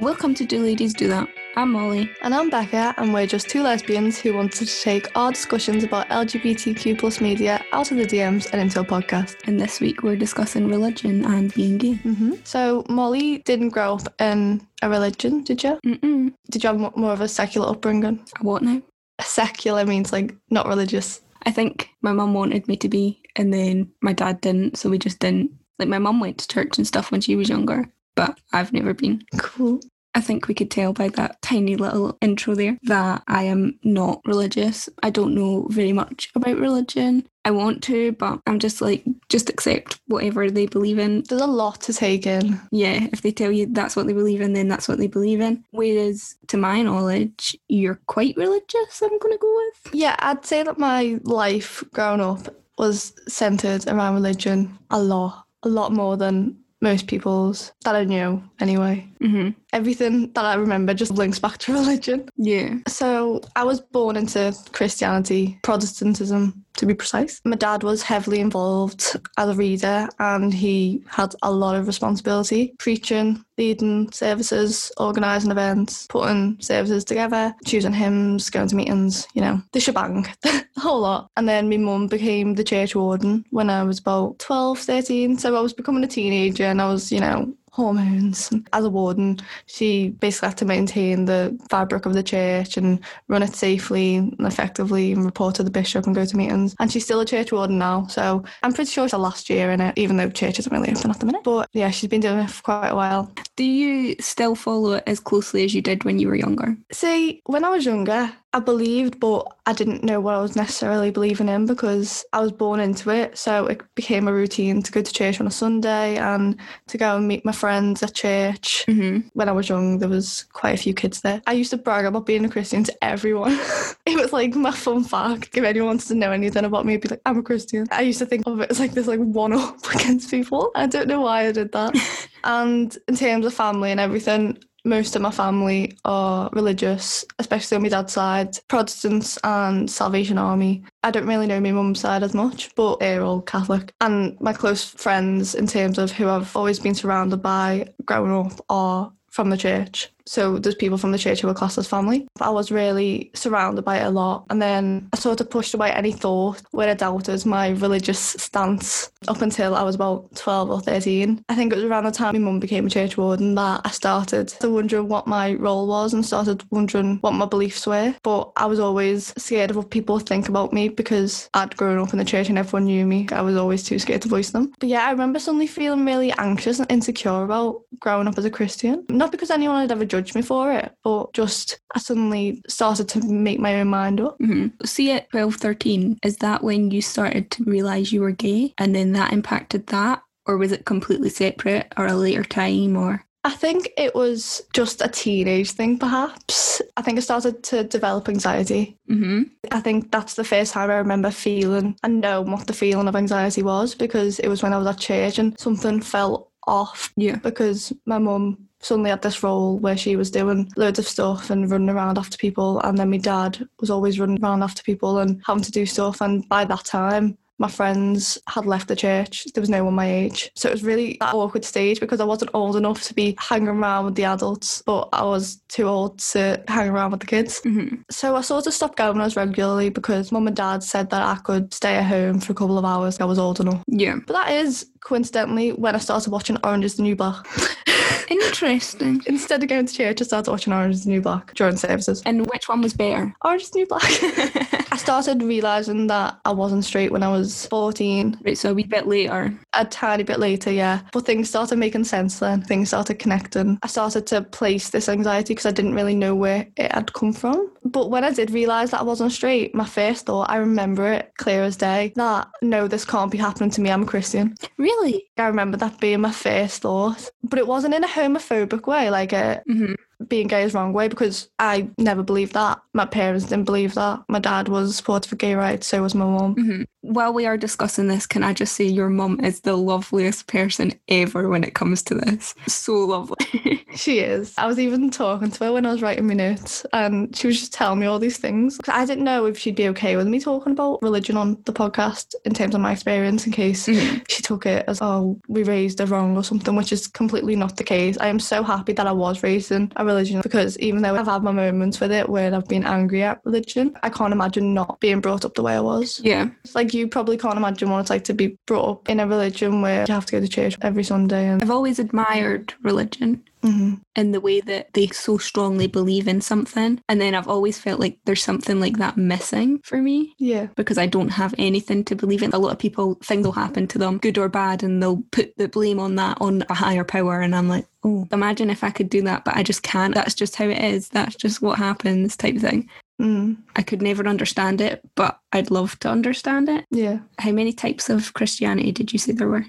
Welcome to Do Ladies Do That. I'm Molly. And I'm Becca, and we're just two lesbians who wanted to take our discussions about LGBTQ plus media out of the DMs and into a podcast. And this week we're discussing religion and being gay. Mm-hmm. So, Molly didn't grow up in a religion, did you? Mm-mm. Did you have mo- more of a secular upbringing? What now? Secular means like not religious. I think my mum wanted me to be, and then my dad didn't, so we just didn't. Like, my mum went to church and stuff when she was younger, but I've never been. Cool. I think we could tell by that tiny little intro there that I am not religious. I don't know very much about religion. I want to, but I'm just like, just accept whatever they believe in. There's a lot to take in. Yeah, if they tell you that's what they believe in, then that's what they believe in. Whereas, to my knowledge, you're quite religious, I'm going to go with. Yeah, I'd say that my life growing up was centered around religion a lot, a lot more than most people's that I knew anyway. Mm-hmm. Everything that I remember just links back to religion. Yeah. So I was born into Christianity, Protestantism to be precise. My dad was heavily involved as a reader and he had a lot of responsibility preaching, leading services, organising events, putting services together, choosing hymns, going to meetings, you know, the shebang, the whole lot. And then my mum became the church warden when I was about 12, 13. So I was becoming a teenager and I was, you know, hormones. As a warden, she basically had to maintain the fabric of the church and run it safely and effectively and report to the bishop and go to meetings. And she's still a church warden now, so I'm pretty sure it's her last year in it, even though church isn't really open at the minute. But yeah, she's been doing it for quite a while. Do you still follow it as closely as you did when you were younger? See, when I was younger, I believed, but I didn't know what I was necessarily believing in because I was born into it. So it became a routine to go to church on a Sunday and to go and meet my friends at church. Mm-hmm. When I was young, there was quite a few kids there. I used to brag about being a Christian to everyone. it was like my fun fact. If anyone wanted to know anything about me, I'd be like, I'm a Christian. I used to think of it as like this like one up against people. I don't know why I did that. and in terms of family and everything, most of my family are religious, especially on my dad's side, Protestants and Salvation Army. I don't really know my mum's side as much, but they're all Catholic. And my close friends, in terms of who I've always been surrounded by growing up, are from the church. So there's people from the church who are classed as family. I was really surrounded by it a lot. And then I sort of pushed away any thought where I doubted my religious stance up until I was about 12 or 13. I think it was around the time my mum became a church warden that I started to wonder what my role was and started wondering what my beliefs were. But I was always scared of what people think about me because I'd grown up in the church and everyone knew me. I was always too scared to voice them. But yeah, I remember suddenly feeling really anxious and insecure about growing up as a Christian. Not because anyone had ever judged me for it, but just I suddenly started to make my own mind up. Mm-hmm. See, at 12, 13, is that when you started to realise you were gay and then that impacted that? Or was it completely separate or a later time or? I think it was just a teenage thing, perhaps. I think I started to develop anxiety. Mm-hmm. I think that's the first time I remember feeling and knowing what the feeling of anxiety was because it was when I was at church and something felt off Yeah. because my mum suddenly had this role where she was doing loads of stuff and running around after people and then my dad was always running around after people and having to do stuff and by that time my friends had left the church. There was no one my age. So it was really that awkward stage because I wasn't old enough to be hanging around with the adults, but I was too old to hang around with the kids. Mm-hmm. So I sort of stopped going as regularly because mum and dad said that I could stay at home for a couple of hours. I was old enough. Yeah. But that is coincidentally when I started watching Orange is the New Black. Interesting. Instead of going to church, I started watching Orange is the New Black during services. And which one was better? Orange is the New Black. I started realising that I wasn't straight when I was 14. Right, so a wee bit later. A tiny bit later, yeah. But things started making sense then. Things started connecting. I started to place this anxiety because I didn't really know where it had come from. But when I did realise that I wasn't straight, my first thought, I remember it clear as day, that no, this can't be happening to me. I'm a Christian. Really? I remember that being my first thought. But it wasn't in a homophobic way, like a Mm-hmm. Being gay is wrong way, because I never believed that. My parents didn't believe that. My dad was supportive of gay rights, so was my mum. Mm-hmm. While we are discussing this, can I just say your mum is the loveliest person ever when it comes to this? So lovely. She is. I was even talking to her when I was writing my notes, and she was just telling me all these things. I didn't know if she'd be okay with me talking about religion on the podcast in terms of my experience, in case Mhm. she took it as, oh, we raised her wrong or something, which is completely not the case. I am so happy that I was raised in a religion because even though I've had my moments with it where I've been angry at religion, I can't imagine not being brought up the way I was. Yeah. It's like you probably can't imagine what it's like to be brought up in a religion where you have to go to church every Sunday and I've always admired religion Mhm. in the way that they so strongly believe in something. And then I've always felt like there's something like that missing for me yeah. because I don't have anything to believe in. A lot of people, things will happen to them, good or bad, and they'll put the blame on that, on a higher power. And I'm like, oh, imagine if I could do that, but I just can't. That's just how it is. That's just what happens, type of thing. Mm. I could never understand it, but I'd love to understand it. Yeah. How many types of Christianity did you say there were?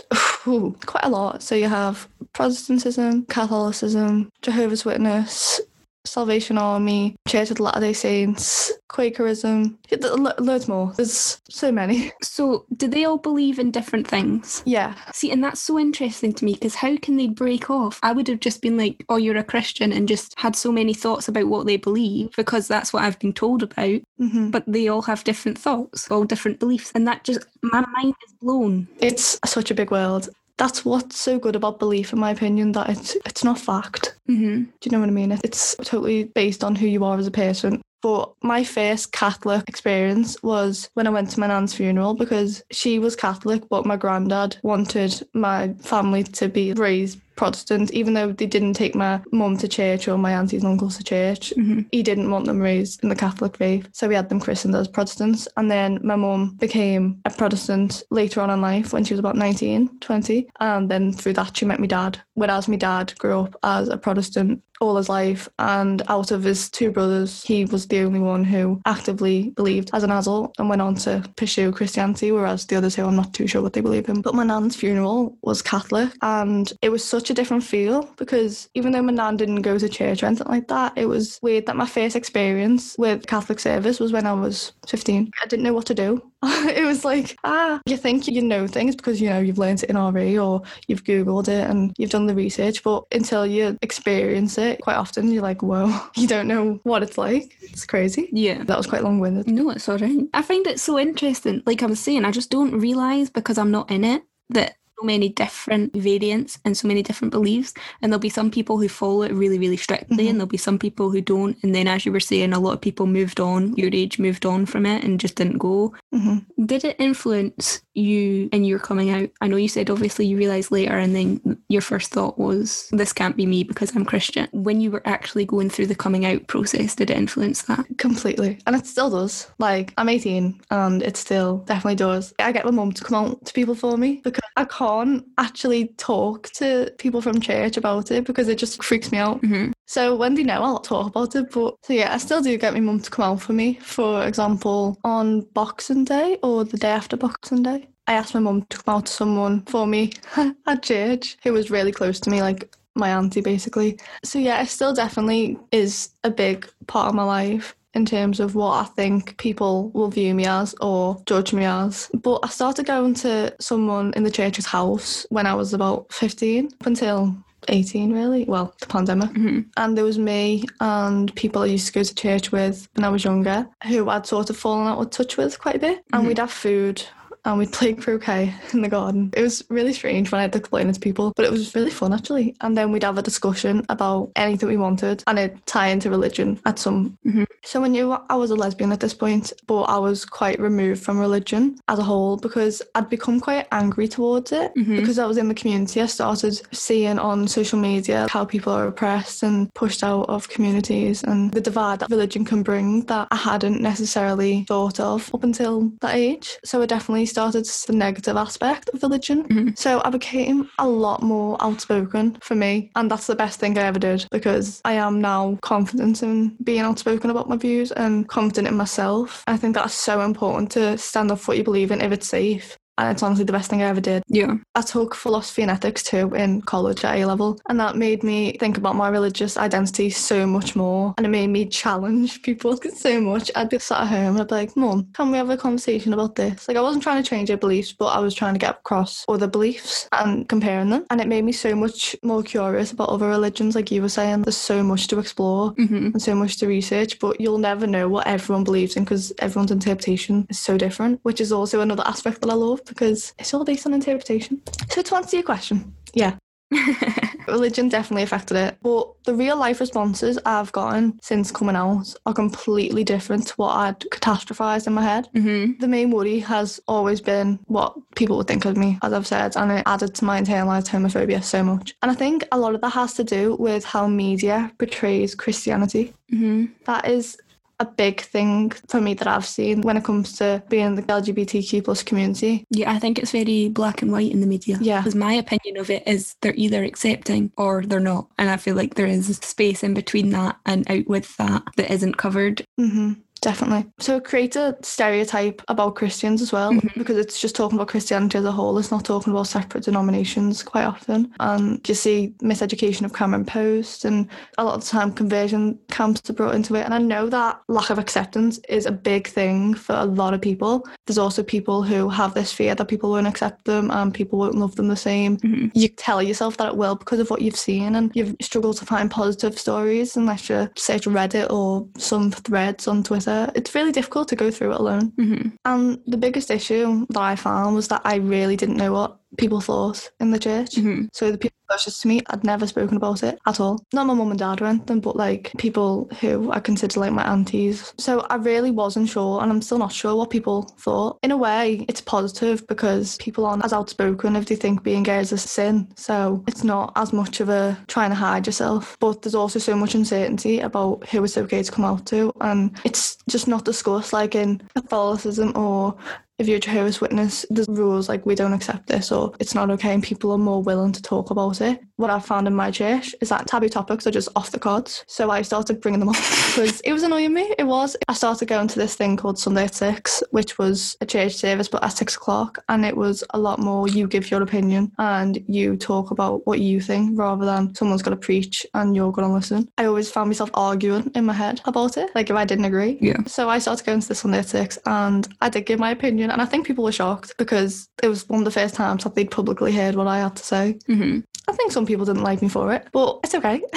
Ooh, quite a lot. So you have Protestantism, Catholicism, Jehovah's Witness, Salvation Army, Church of the Latter day Saints, Quakerism, lo- loads more. There's so many. So, do they all believe in different things? Yeah. See, and that's so interesting to me because how can they break off? I would have just been like, oh, you're a Christian and just had so many thoughts about what they believe because that's what I've been told about. hmm But they all have different thoughts, all different beliefs. And that just, my mind is blown. It's such a big world. That's what's so good about belief, in my opinion, that it's it's not fact. hmm Do you know what I mean? It's totally based on who you are as a person. But my first Catholic experience was when I went to my nan's funeral because she was Catholic, but my granddad wanted my family to be raised Protestant, even though they didn't take my mum to church or my aunties and uncles to church. hmm He didn't want them raised in the Catholic faith, so we had them christened as Protestants. And then my mum became a Protestant later on in life when she was about 19, 20. And then through that, she met my dad. Whereas my dad grew up as a Protestant all his life, and out of his two brothers, he was the only one who actively believed as an adult and went on to pursue Christianity, whereas the others who I'm not too sure what they believe in. But my nan's funeral was Catholic, and it was such a different feel because even though my nan didn't go to church or anything like that, it was weird that my first experience with Catholic service was when I was 15. I didn't know what to do. it was like, ah, you think you know things because you know you've learned it in RE or you've Googled it and you've done the research, but until you experience it, quite often you're like, whoa, you don't know what it's like. It's crazy. Yeah. That was quite long winded. No, it's all right. I find it so interesting. Like I was saying, I just don't realise because I'm not in it that so many different variants and so many different beliefs. And there'll be some people who follow it really, really strictly, Mhm. and there'll be some people who don't. And then, as you were saying, a lot of people moved on, your age moved on from it and just didn't go. hmm Did it influence you in your coming out? I know you said obviously you realised later, and then your first thought was, this can't be me because I'm Christian. When you were actually going through the coming out process, did it influence that? Completely. And it still does. Like, I'm 18 and it still definitely does. I get my mum to come out to people for me because I can't actually talk to people from church about it because it just freaks me out. hmm So when they know, I'll talk about it. But so yeah, I still do get my mum to come out for me. For example, on Boxing Day or the day after Boxing Day, I asked my mum to come out to someone for me at church who was really close to me, like my auntie basically. So yeah, it still definitely is a big part of my life in terms of what I think people will view me as or judge me as. But I started going to someone in the church's house when I was about 15 up until 18 really well the pandemic hmm and there was me and people I used to go to church with when I was younger who I'd sort of fallen out of touch with quite a bit and Mhm. we'd have food and we'd play croquet in the garden. It was really strange when I had to explain it to people, but it was really fun actually. And then we'd have a discussion about anything we wanted and it'd tie into religion at some. Mhm. So I knew I was a lesbian at this point, but I was quite removed from religion as a whole because I'd become quite angry towards it Mhm. because I was in the community. I started seeing on social media how people are oppressed and pushed out of communities and the divide that religion can bring that I hadn't necessarily thought of up until that age. So I definitely started the negative aspect of religion. Mhm. So I became a lot more outspoken for me, and that's the best thing I ever did because I am now confident in being outspoken about my views and confident in myself. I think that's so important to stand up for what you believe in if it's safe. And it's honestly the best thing I ever did. Yeah. I took philosophy and ethics too in college at A level, and that made me think about my religious identity so much more. And it made me challenge people so much. I'd be sat at home and I'd be like, Mum, can we have a conversation about this? Like, I wasn't trying to change her beliefs, but I was trying to get across other beliefs and comparing them. And it made me so much more curious about other religions, like you were saying. There's so much to explore hmm and so much to research, but you'll never know what everyone believes in because everyone's interpretation is so different, which is also another aspect that I love because it's all based on interpretation. So, to answer your question, yeah, religion definitely affected it, but the real life responses I've gotten since coming out are completely different to what I'd catastrophized in my head. hmm The main worry has always been what people would think of me, as I've said, and it added to my internalized homophobia so much. And I think a lot of that has to do with how media portrays Christianity. hmm That is a big thing for me that I've seen when it comes to being the LGBTQ plus community. Yeah, I think it's very black and white in the media. Yeah. Because my opinion of it is they're either accepting or they're not. And I feel like there is space in between that and out with that that isn't covered. hmm Definitely. So it creates a stereotype about Christians as well, Mhm. because it's just talking about Christianity as a whole. It's not talking about separate denominations quite often. And you see miseducation of Cameron Post, and a lot of the time conversion camps are brought into it. And I know that lack of acceptance is a big thing for a lot of people. There's also people who have this fear that people won't accept them and people won't love them the same. hmm You tell yourself that it will because of what you've seen, and you've struggled to find positive stories unless you search Reddit or some threads on Twitter. It's really difficult to go through it alone. hmm And the biggest issue that I found was that I really didn't know what people thought in the church. hmm So the people closest to me, I'd never spoken about it at all. Not my mum and dad or anything, but like people who I consider like my aunties. So I really wasn't sure, and I'm still not sure what people thought. In a way, it's positive because people aren't as outspoken if they think being gay is a sin. So it's not as much of a trying to hide yourself. But there's also so much uncertainty about who it's okay to come out to, and it's just not discussed like in Catholicism or if you're a Jehovah's Witness, there's rules like we don't accept this or it's not okay, and people are more willing to talk about it. What I've found in my church is that taboo topics are just off the cards. So I started bringing them up because it was annoying me. It was. I started going to this thing called Sunday at Six, which was a church service but at six o'clock, and it was a lot more you give your opinion and you talk about what you think rather than someone's going to preach and you're going to listen. I always found myself arguing in my head about it, like if I didn't agree. Yeah. So I started going to the Sunday at Six and I did give my opinion and I think people were shocked because it was one of the first times that they'd publicly heard what I had to say. hmm I think some people didn't like me for it, but it's okay.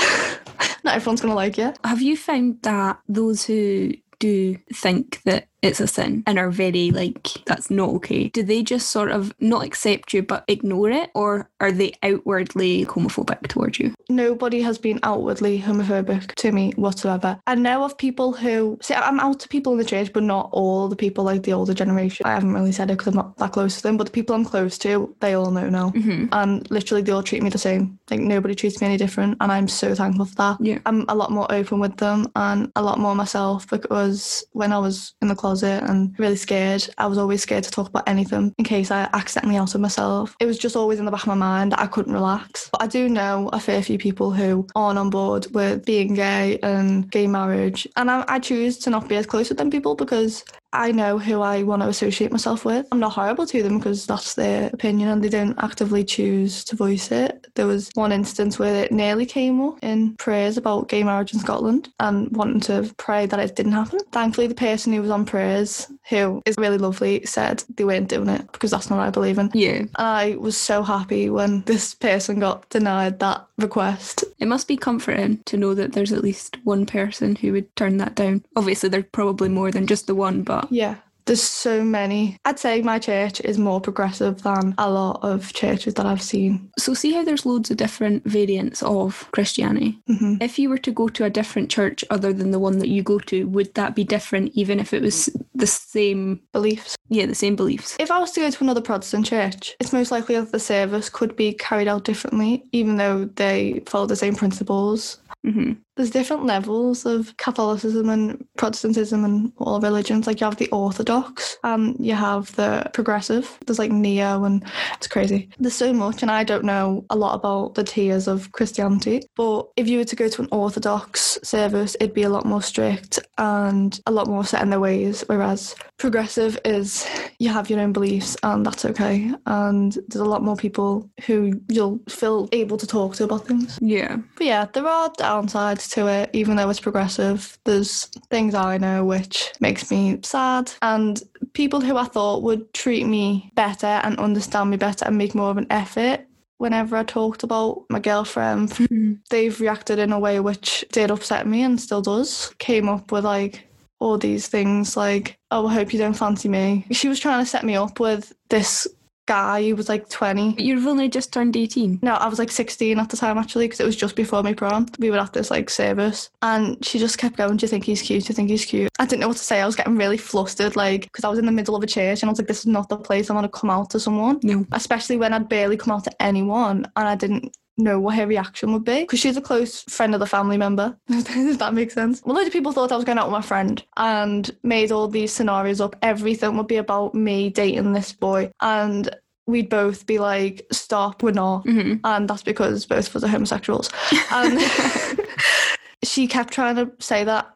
Not everyone's going to like you. Have you found that those who do think that it's a sin and are very like that's not okay do they just sort of not accept you but ignore it or are they outwardly homophobic towards you Nobody has been outwardly homophobic to me whatsoever. I know of people who see I'm out to people in the church, but not all the people like the older generation. I haven't really said it because I'm not that close to them, but the people I'm close to, they all know now. mm-hmm. And literally, they all treat me the same. Like nobody treats me any different, and I'm so thankful for that. Yeah. I'm a lot more open with them and a lot more myself because when I was in the closet and really scared, I was always scared to talk about anything in case I accidentally outed myself. It was just always in the back of my mind that I couldn't relax. But I do know a fair few people who aren't on board with being gay and gay marriage, and I, I choose to not be as close with them people because I know who I want to associate myself with. I'm not horrible to them because that's their opinion and they don't actively choose to voice it. There was one instance where it nearly came up in prayers about gay marriage in Scotland and wanting to pray that it didn't happen. Thankfully, the person who was on prayers, who is really lovely, said they weren't doing it because that's not what I believe in. yeah And I was so happy when this person got denied that request. it must be comforting to know that there's at least one person who would turn that down obviously there's probably more than just the one but Yeah. There's so many. I'd say my church is more progressive than a lot of churches that I've seen. so see how there's loads of different variants of christianity hmm if you were to go to a different church other than the one that you go to would that be different even if it was the same Beliefs. yeah the same beliefs If I was to go to another Protestant church, it's most likely that the service could be carried out differently, even though they follow the same principles. hmm there's different levels of Catholicism and Protestantism and all religions. Like you have the Orthodox and you have the progressive. There's like neo and it's crazy. There's so much and I don't know a lot about the tiers of Christianity. But if you were to go to an Orthodox service, it'd be a lot more strict and a lot more set in their ways. Whereas progressive is you have your own beliefs and that's okay. And there's a lot more people who you'll feel able to talk to about things. Yeah. But yeah, there are downsides to it, even though it's progressive. There's things I know which makes me sad. And people who I thought would treat me better and understand me better and make more of an effort whenever I talked about my girlfriend, Mhm. they've reacted in a way which did upset me and still does. Came up with like all these things like, oh, I hope you don't fancy me. She was trying to set me up with this guy who was like 20. But you've only just turned 18. No, I was like 16 at the time actually because it was just before my prom. We were at this like service and she just kept going, Do you think he's cute? Do you think he's cute? I didn't know what to say. I was getting really flustered like because I was in the middle of a church and I was like, This is not the place I want to come out to someone. No. Especially when I'd barely come out to anyone and I didn't know what her reaction would be because she's a close friend of the family member. Does that make sense? Well, loads of people thought I was going out with my friend and made all these scenarios up. Everything would be about me dating this boy and we'd both be like, stop, we're not. Mhm. And that's because both of us are homosexuals. And she kept trying to say that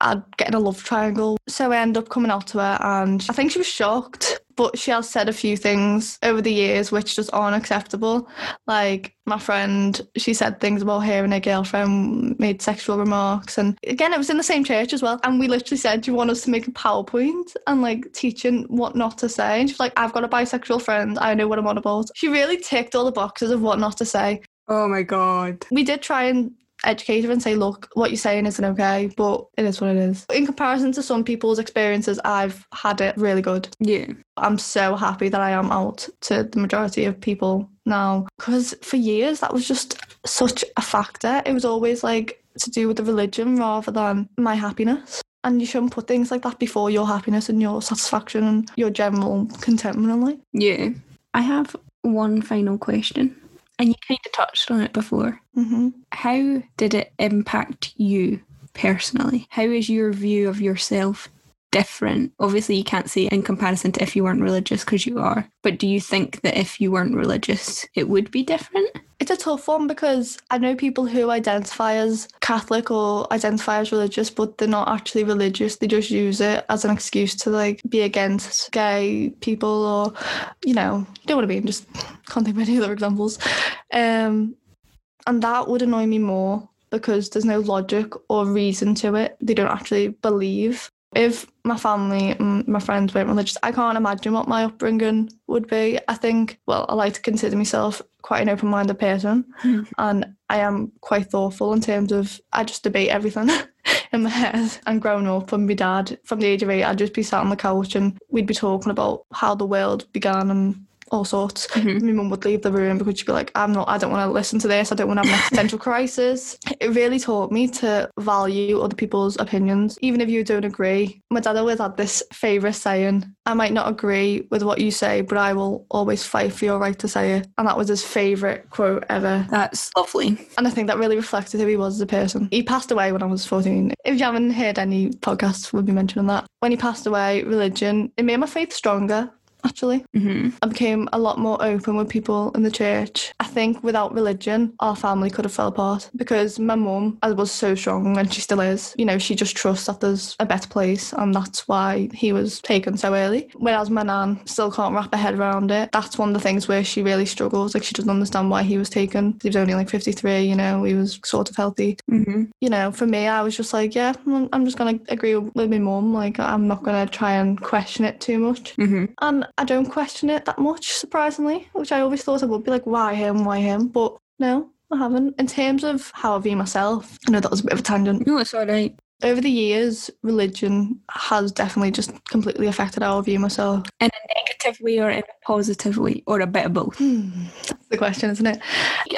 I'd get in a love triangle. So I ended up coming out to her and I think she was shocked. But she has said a few things over the years which just aren't acceptable. Like my friend, she said things about her and her girlfriend, made sexual remarks. And again, it was in the same church as well. And we literally said, Do you want us to make a PowerPoint and like teaching what not to say? And she's like, I've got a bisexual friend. I know what I'm on about. She really ticked all the boxes of what not to say. Oh my God. We did try and educate her and say, look, what you're saying isn't okay, but it is what it is. In comparison to some people's experiences, I've had it really good. Yeah. I'm so happy that I am out to the majority of people now because for years that was just such a factor. It was always like to do with the religion rather than my happiness. And you shouldn't put things like that before your happiness and your satisfaction and your general contentment in life. Yeah. I have one final question. And you kind of touched on it before. hmm How did it impact you personally? How is your view of yourself different? Obviously, you can't say in comparison to if you weren't religious because you are. But do you think that if you weren't religious, it would be different? It's a tough one because I know people who identify as Catholic or identify as religious, but they're not actually religious. They just use it as an excuse to like be against gay people or, you know, you know what I mean. Just can't think of any other examples. Um, and that would annoy me more because there's no logic or reason to it. They don't actually believe. If my family and my friends weren't religious, I can't imagine what my upbringing would be. I think, well, I like to consider myself quite an open minded person Hmm. and I am quite thoughtful in terms of I just debate everything in my head. And growing up with my dad, from the age of eight, I'd just be sat on the couch and we'd be talking about how the world began and all sorts. Mhm. My mum would leave the room because she'd be like, I'm not, I don't want to listen to this. I don't want to have an existential crisis. It really taught me to value other people's opinions, even if you don't agree. My dad always had this favourite saying, I might not agree with what you say, but I will always fight for your right to say it. And that was his favourite quote ever. That's lovely. And I think that really reflected who he was as a person. He passed away when I was 14. If you haven't heard any podcasts, we'll be mentioning that. When he passed away, religion, it made my faith stronger, actually. hmm I became a lot more open with people in the church. I think without religion, our family could have fell apart because my mum was so strong and she still is. You know, she just trusts that there's a better place and that's why he was taken so early. Whereas my nan still can't wrap her head around it. That's one of the things where she really struggles. Like she doesn't understand why he was taken. He was only like 53, you know, he was sort of healthy hmm you know, for me, I was just like, yeah, I'm just gonna agree with my mum. Like, I'm not gonna try and question it too much. hmm And I don't question it that much, surprisingly, which I always thought I would be like, why him, why him? But no, I haven't. In terms of how I view myself, I know that was a bit of a tangent. No, it's all right. Over the years, religion has definitely just completely affected how I view myself. In a negative way or in a positive way or a bit of both. Hmm, the question, isn't it?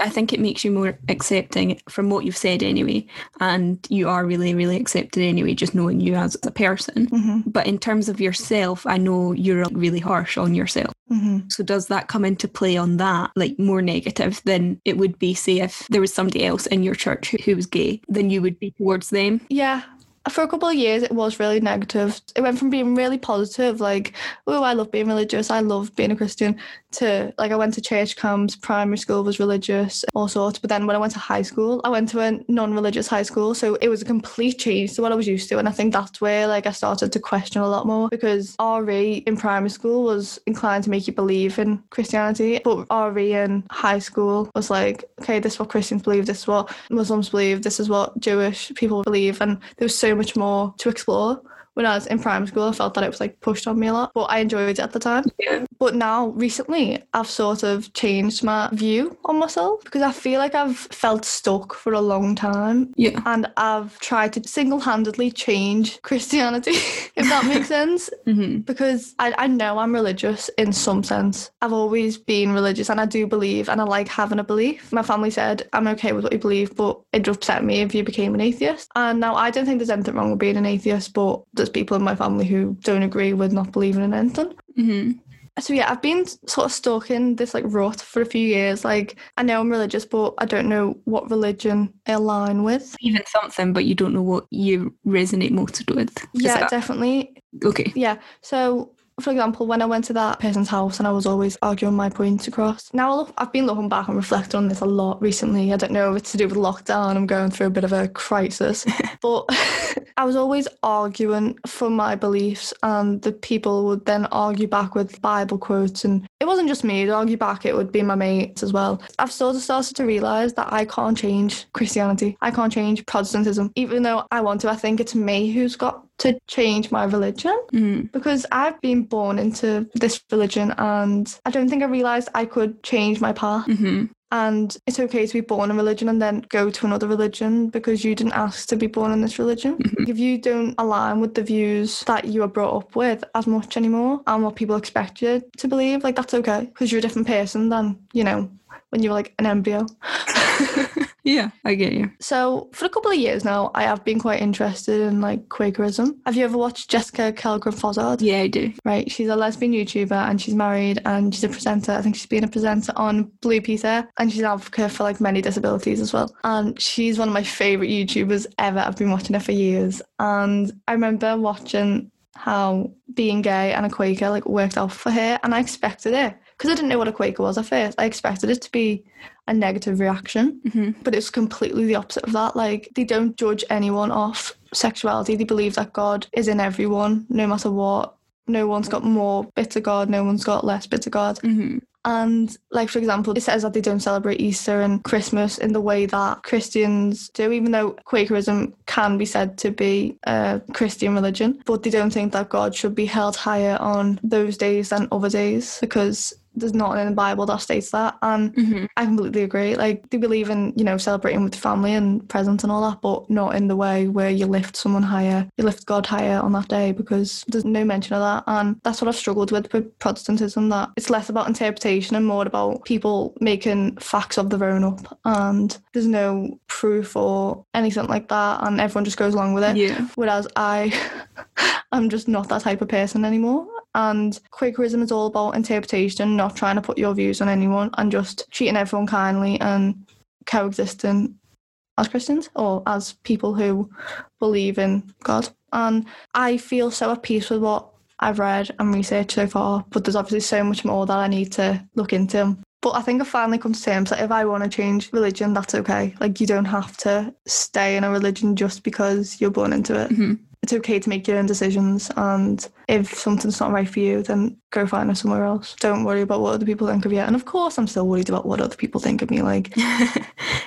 I think it makes you more accepting from what you've said anyway. And you are really, really accepted anyway, just knowing you as a person. hmm But in terms of yourself, I know you're really harsh on yourself. hmm So does that come into play on that, like more negative than it would be, say, if there was somebody else in your church who, who was gay, then you would be towards them? Yeah. For a couple of years, it was really negative. It went from being really positive, like, oh, I love being religious, I love being a Christian, to like, I went to church camps, primary school was religious, all sorts. But then when I went to high school, I went to a non religious high school. So it was a complete change to what I was used to. And I think that's where like I started to question a lot more because RE in primary school was inclined to make you believe in Christianity. But RE in high school was like, okay, this is what Christians believe, this is what Muslims believe, this is what Jewish people believe. And there was so much more to explore. Whereas in primary school, I felt that it was like pushed on me a lot, but I enjoyed it at the time. Yeah. But now, recently, I've sort of changed my view on myself because I feel like I've felt stuck for a long time Yeah. and I've tried to single handedly change Christianity, if that makes sense. hmm Because I, I know I'm religious in some sense. I've always been religious and I do believe and I like having a belief. My family said, I'm okay with what you believe, but it'd upset me if you became an atheist. And now I don't think there's anything wrong with being an atheist, but there's people in my family who don't agree with not believing in anything. hmm So yeah, I've been sort of stuck in this like rut for a few years. Like I know I'm religious, but I don't know what religion I align with. Even something, but you don't know what you resonate most with. Is Yeah, that- definitely. okay. Yeah. So, for example, when I went to that person's house and I was always arguing my points across. Now I I've been looking back and reflecting on this a lot recently. I don't know if it's to do with lockdown. I'm going through a bit of a crisis, but I was always arguing for my beliefs, and the people would then argue back with Bible quotes. And it wasn't just me to argue back; it would be my mates as well. I've sort of started to realize that I can't change Christianity. I can't change Protestantism, even though I want to. I think it's me who's got to change my religion Mm. because I've been born into this religion and I don't think I realised I could change my path. hmm And it's okay to be born in religion and then go to another religion because you didn't ask to be born in this religion. Mm-hmm. If you don't align with the views that you were brought up with as much anymore and what people expect you to believe, like that's okay because you're a different person than, you know, when you were like an embryo. Yeah, I get you. So for a couple of years now, I have been quite interested in like Quakerism. Have you ever watched Jessica Kellgren-Fozard? Yeah, I do. Right, she's a lesbian YouTuber and she's married and she's a presenter. I think she's been a presenter on Blue Peter and she's an advocate for like many disabilities as well. And she's one of my favourite YouTubers ever. I've been watching her for years. And I remember watching how being gay and a Quaker like worked out for her and I expected it because I didn't know what a Quaker was at first. I expected it to be a negative reaction hmm but it's completely the opposite of that. Like they don't judge anyone off sexuality. They believe that God is in everyone, no matter what. No one's got more bits of God, no one's got less bits of God. hmm And like for example, it says that they don't celebrate Easter and Christmas in the way that Christians do, even though Quakerism can be said to be a Christian religion, but they don't think that God should be held higher on those days than other days because there's nothing in the Bible that states that. And hmm I completely agree. Like they believe in, you know, celebrating with family and presents and all that, but not in the way where you lift someone higher, you lift God higher on that day because there's no mention of that. And that's what I've struggled with with Protestantism, that it's less about interpretation and more about people making facts of their own up. And there's no proof or anything like that. And everyone just goes along with it. Yeah. Whereas I I'm just not that type of person anymore. And Quakerism is all about interpretation, not trying to put your views on anyone and just treating everyone kindly and coexisting as Christians or as people who believe in God. And I feel so at peace with what I've read and researched so far, but there's obviously so much more that I need to look into. But I think I've finally come to terms that if I want to change religion, that's okay. Like you don't have to stay in a religion just because you're born into it. hmm It's okay to make your own decisions, and if something's not right for you, then go find it somewhere else. Don't worry about what other people think of you. And of course, I'm still worried about what other people think of me. Like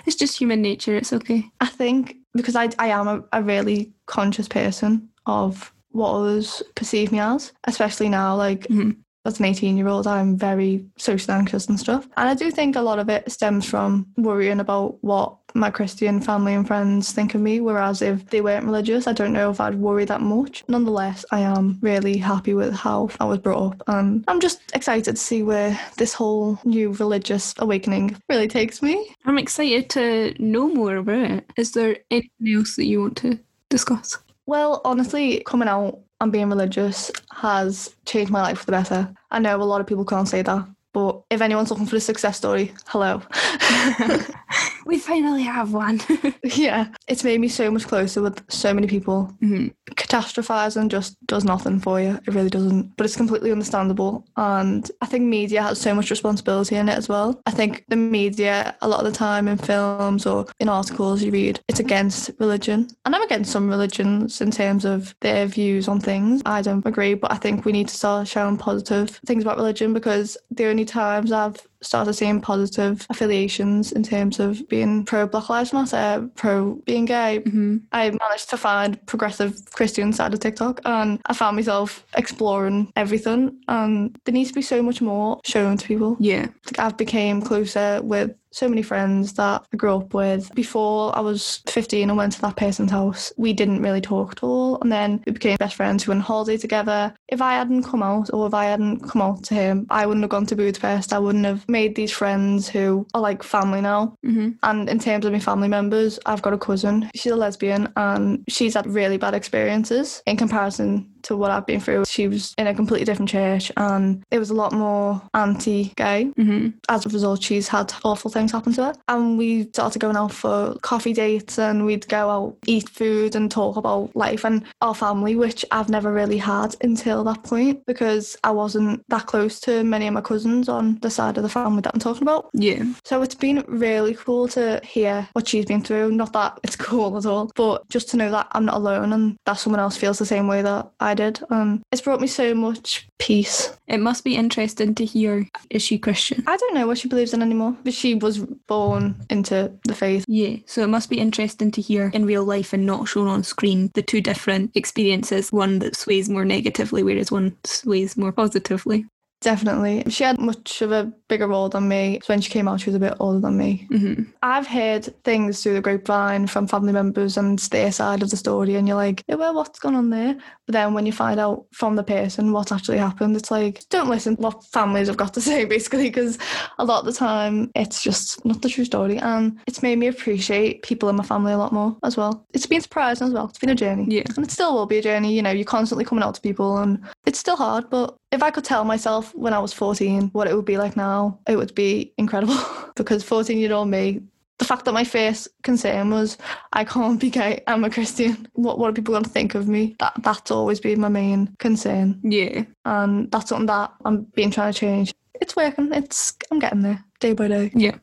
it's just human nature. It's okay. I think because I I am a, a really conscious person of what others perceive me as, especially now. Like Mhm. As an 18 year old, I'm very socially anxious and stuff. And I do think a lot of it stems from worrying about what my Christian family and friends think of me. Whereas if they weren't religious, I don't know if I'd worry that much. Nonetheless, I am really happy with how I was brought up. And I'm just excited to see where this whole new religious awakening really takes me. I'm excited to know more about it. Is there anything else that you want to discuss? Well, honestly, coming out and being religious has changed my life for the better. I know a lot of people can't say that, but if anyone's looking for a success story, hello. we finally have one. yeah, it's made me so much closer with so many people. Mhm. Catastrophizing just does nothing for you. It really doesn't. But it's completely understandable. And I think media has so much responsibility in it as well. I think the media, a lot of the time in films or in articles you read, it's against religion. And I'm against some religions in terms of their views on things. I don't agree, but I think we need to start showing positive things about religion because the only times I've started seeing positive affiliations in terms of being pro Black Lives Matter, pro being gay. Mhm. I managed to find progressive Christian side of TikTok and I found myself exploring everything and there needs to be so much more shown to people. Yeah. Like I've became closer with so many friends that I grew up with. Before I was 15 and went to that person's house, we didn't really talk at all. And then we became best friends who went on holiday together. If I hadn't come out or if I hadn't come out to him, I wouldn't have gone to Budapest. I wouldn't have made these friends who are like family now. hmm And in terms of my family members, I've got a cousin. She's a lesbian and she's had really bad experiences in comparison to what I've been through. She was in a completely different church and it was a lot more anti gay. hmm As a result, she's had awful things happen to her. And we started going out for coffee dates and we'd go out, eat food and talk about life and our family, which I've never really had until that point because I wasn't that close to many of my cousins on the side of the family that I'm talking about. Yeah. So it's been really cool to hear what she's been through. Not that it's cool at all, but just to know that I'm not alone and that someone else feels the same way that I did. Um, it's brought me so much peace. It must be interesting to hear. Is she Christian? I don't know what she believes in anymore, but she was born into the faith. Yeah, so it must be interesting to hear in real life and not shown on screen the two different experiences one that sways more negatively, whereas one sways more positively. Definitely. She had much of a bigger role than me. So when she came out, she was a bit older than me. hmm I've heard things through the grapevine from family members and their side of the story, and you're like, yeah, well, what's going on there? But then when you find out from the person what actually happened, it's like, don't listen to what families have got to say, basically, because a lot of the time it's just not the true story. And it's made me appreciate people in my family a lot more as well. It's been surprising as well. It's been a journey. Yeah. And it still will be a journey. You know, you're constantly coming out to people and it's still hard, but if I could tell myself when I was 14 what it would be like now, it would be incredible. because 14 year old me, the fact that my first concern was I can't be gay, I'm a Christian. What what are people going to think of me? That that's always been my main concern, Yeah. and that's something that I'm being trying to change. It's working. It's I'm getting there day by day. Yeah.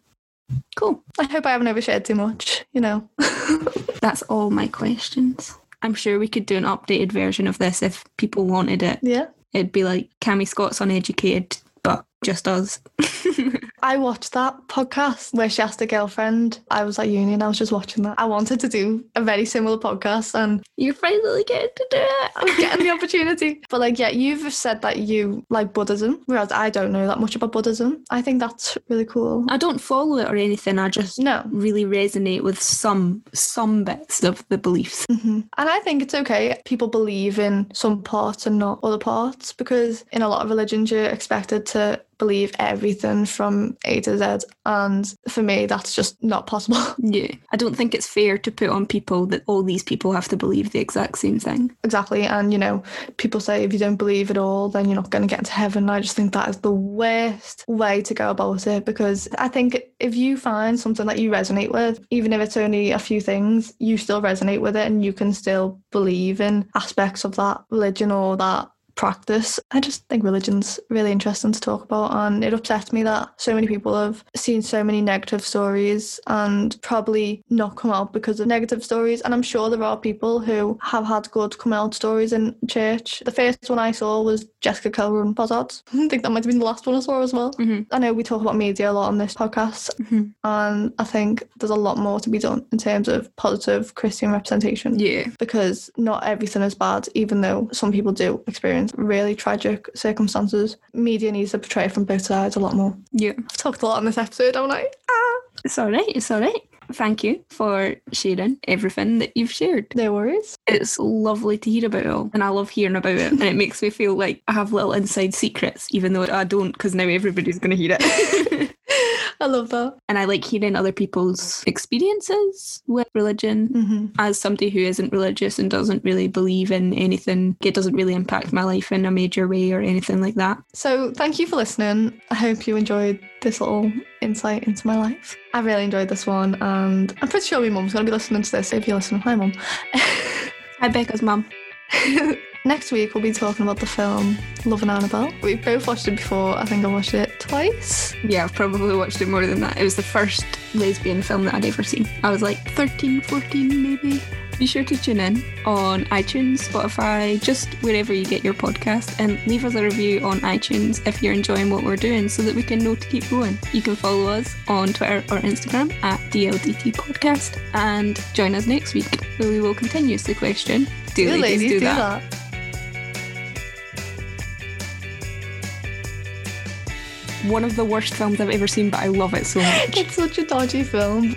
Cool. I hope I haven't overshared too much. You know. That's all my questions. I'm sure we could do an updated version of this if people wanted it. yeah. It'd be like Cami Scott's Uneducated, but just us. I watched that podcast where she asked a girlfriend. I was at uni and I was just watching that. I wanted to do a very similar podcast and You're finally getting to do it. I'm getting the opportunity. But like, yeah, you've said that you like Buddhism, whereas I don't know that much about Buddhism. I think that's really cool. I don't follow it or anything. I just No. really resonate with some some bits of the beliefs. hmm And I think it's okay. People believe in some parts and not other parts because in a lot of religions you're expected to believe everything from A to Z. And for me, that's just not possible. Yeah. I don't think it's fair to put on people that all these people have to believe the exact same thing. exactly. And, you know, people say if you don't believe it all, then you're not going to get into heaven. I just think that is the worst way to go about it because I think if you find something that you resonate with, even if it's only a few things, you still resonate with it and you can still believe in aspects of that religion or that practice. I just think religion's really interesting to talk about and it upsets me that so many people have seen so many negative stories and probably not come out because of negative stories and I'm sure there are people who have had good come out stories in church. The first one I saw was Jessica Kellgren-Fozard. I think that might have been the last one I saw as well. Mhm. I know we talk about media a lot on this podcast Mhm. and I think there's a lot more to be done in terms of positive Christian representation Yeah. because not everything is bad, even though some people do experience really tragic circumstances. Media needs to portray it from both sides a lot more. Yeah. I've talked a lot on this episode, haven't I? Ah, It's all right. It's all right. Thank you for sharing everything that you've shared. no worries. It's lovely to hear about it all, and I love hearing about it. And it makes me feel like I have little inside secrets, even though I don't, because now everybody's going to hear it. I love that. And I like hearing other people's experiences with religion. hmm As somebody who isn't religious and doesn't really believe in anything, it doesn't really impact my life in a major way or anything like that. So, thank you for listening. I hope you enjoyed this little insight into my life. I really enjoyed this one, and I'm pretty sure my mum's going to be listening to this. If you're listening, hi, mum. Hi, Becca's mum. Next week, we'll be talking about the film Loving Annabelle. We've both watched it before. I think I watched it twice. Yeah, I've probably watched it more than that. It was the first lesbian film that I'd ever seen. I was like 13, 14 maybe. Be sure to tune in on iTunes, Spotify, just wherever you get your podcast, and leave us a review on iTunes if you're enjoying what we're doing so that we can know to keep going. You can follow us on Twitter or Instagram at DLDT Podcast and join us next week where we will continuously question Do, Do ladies, do, that? One of the worst films I've ever seen, but I love it so much. It's such a dodgy film.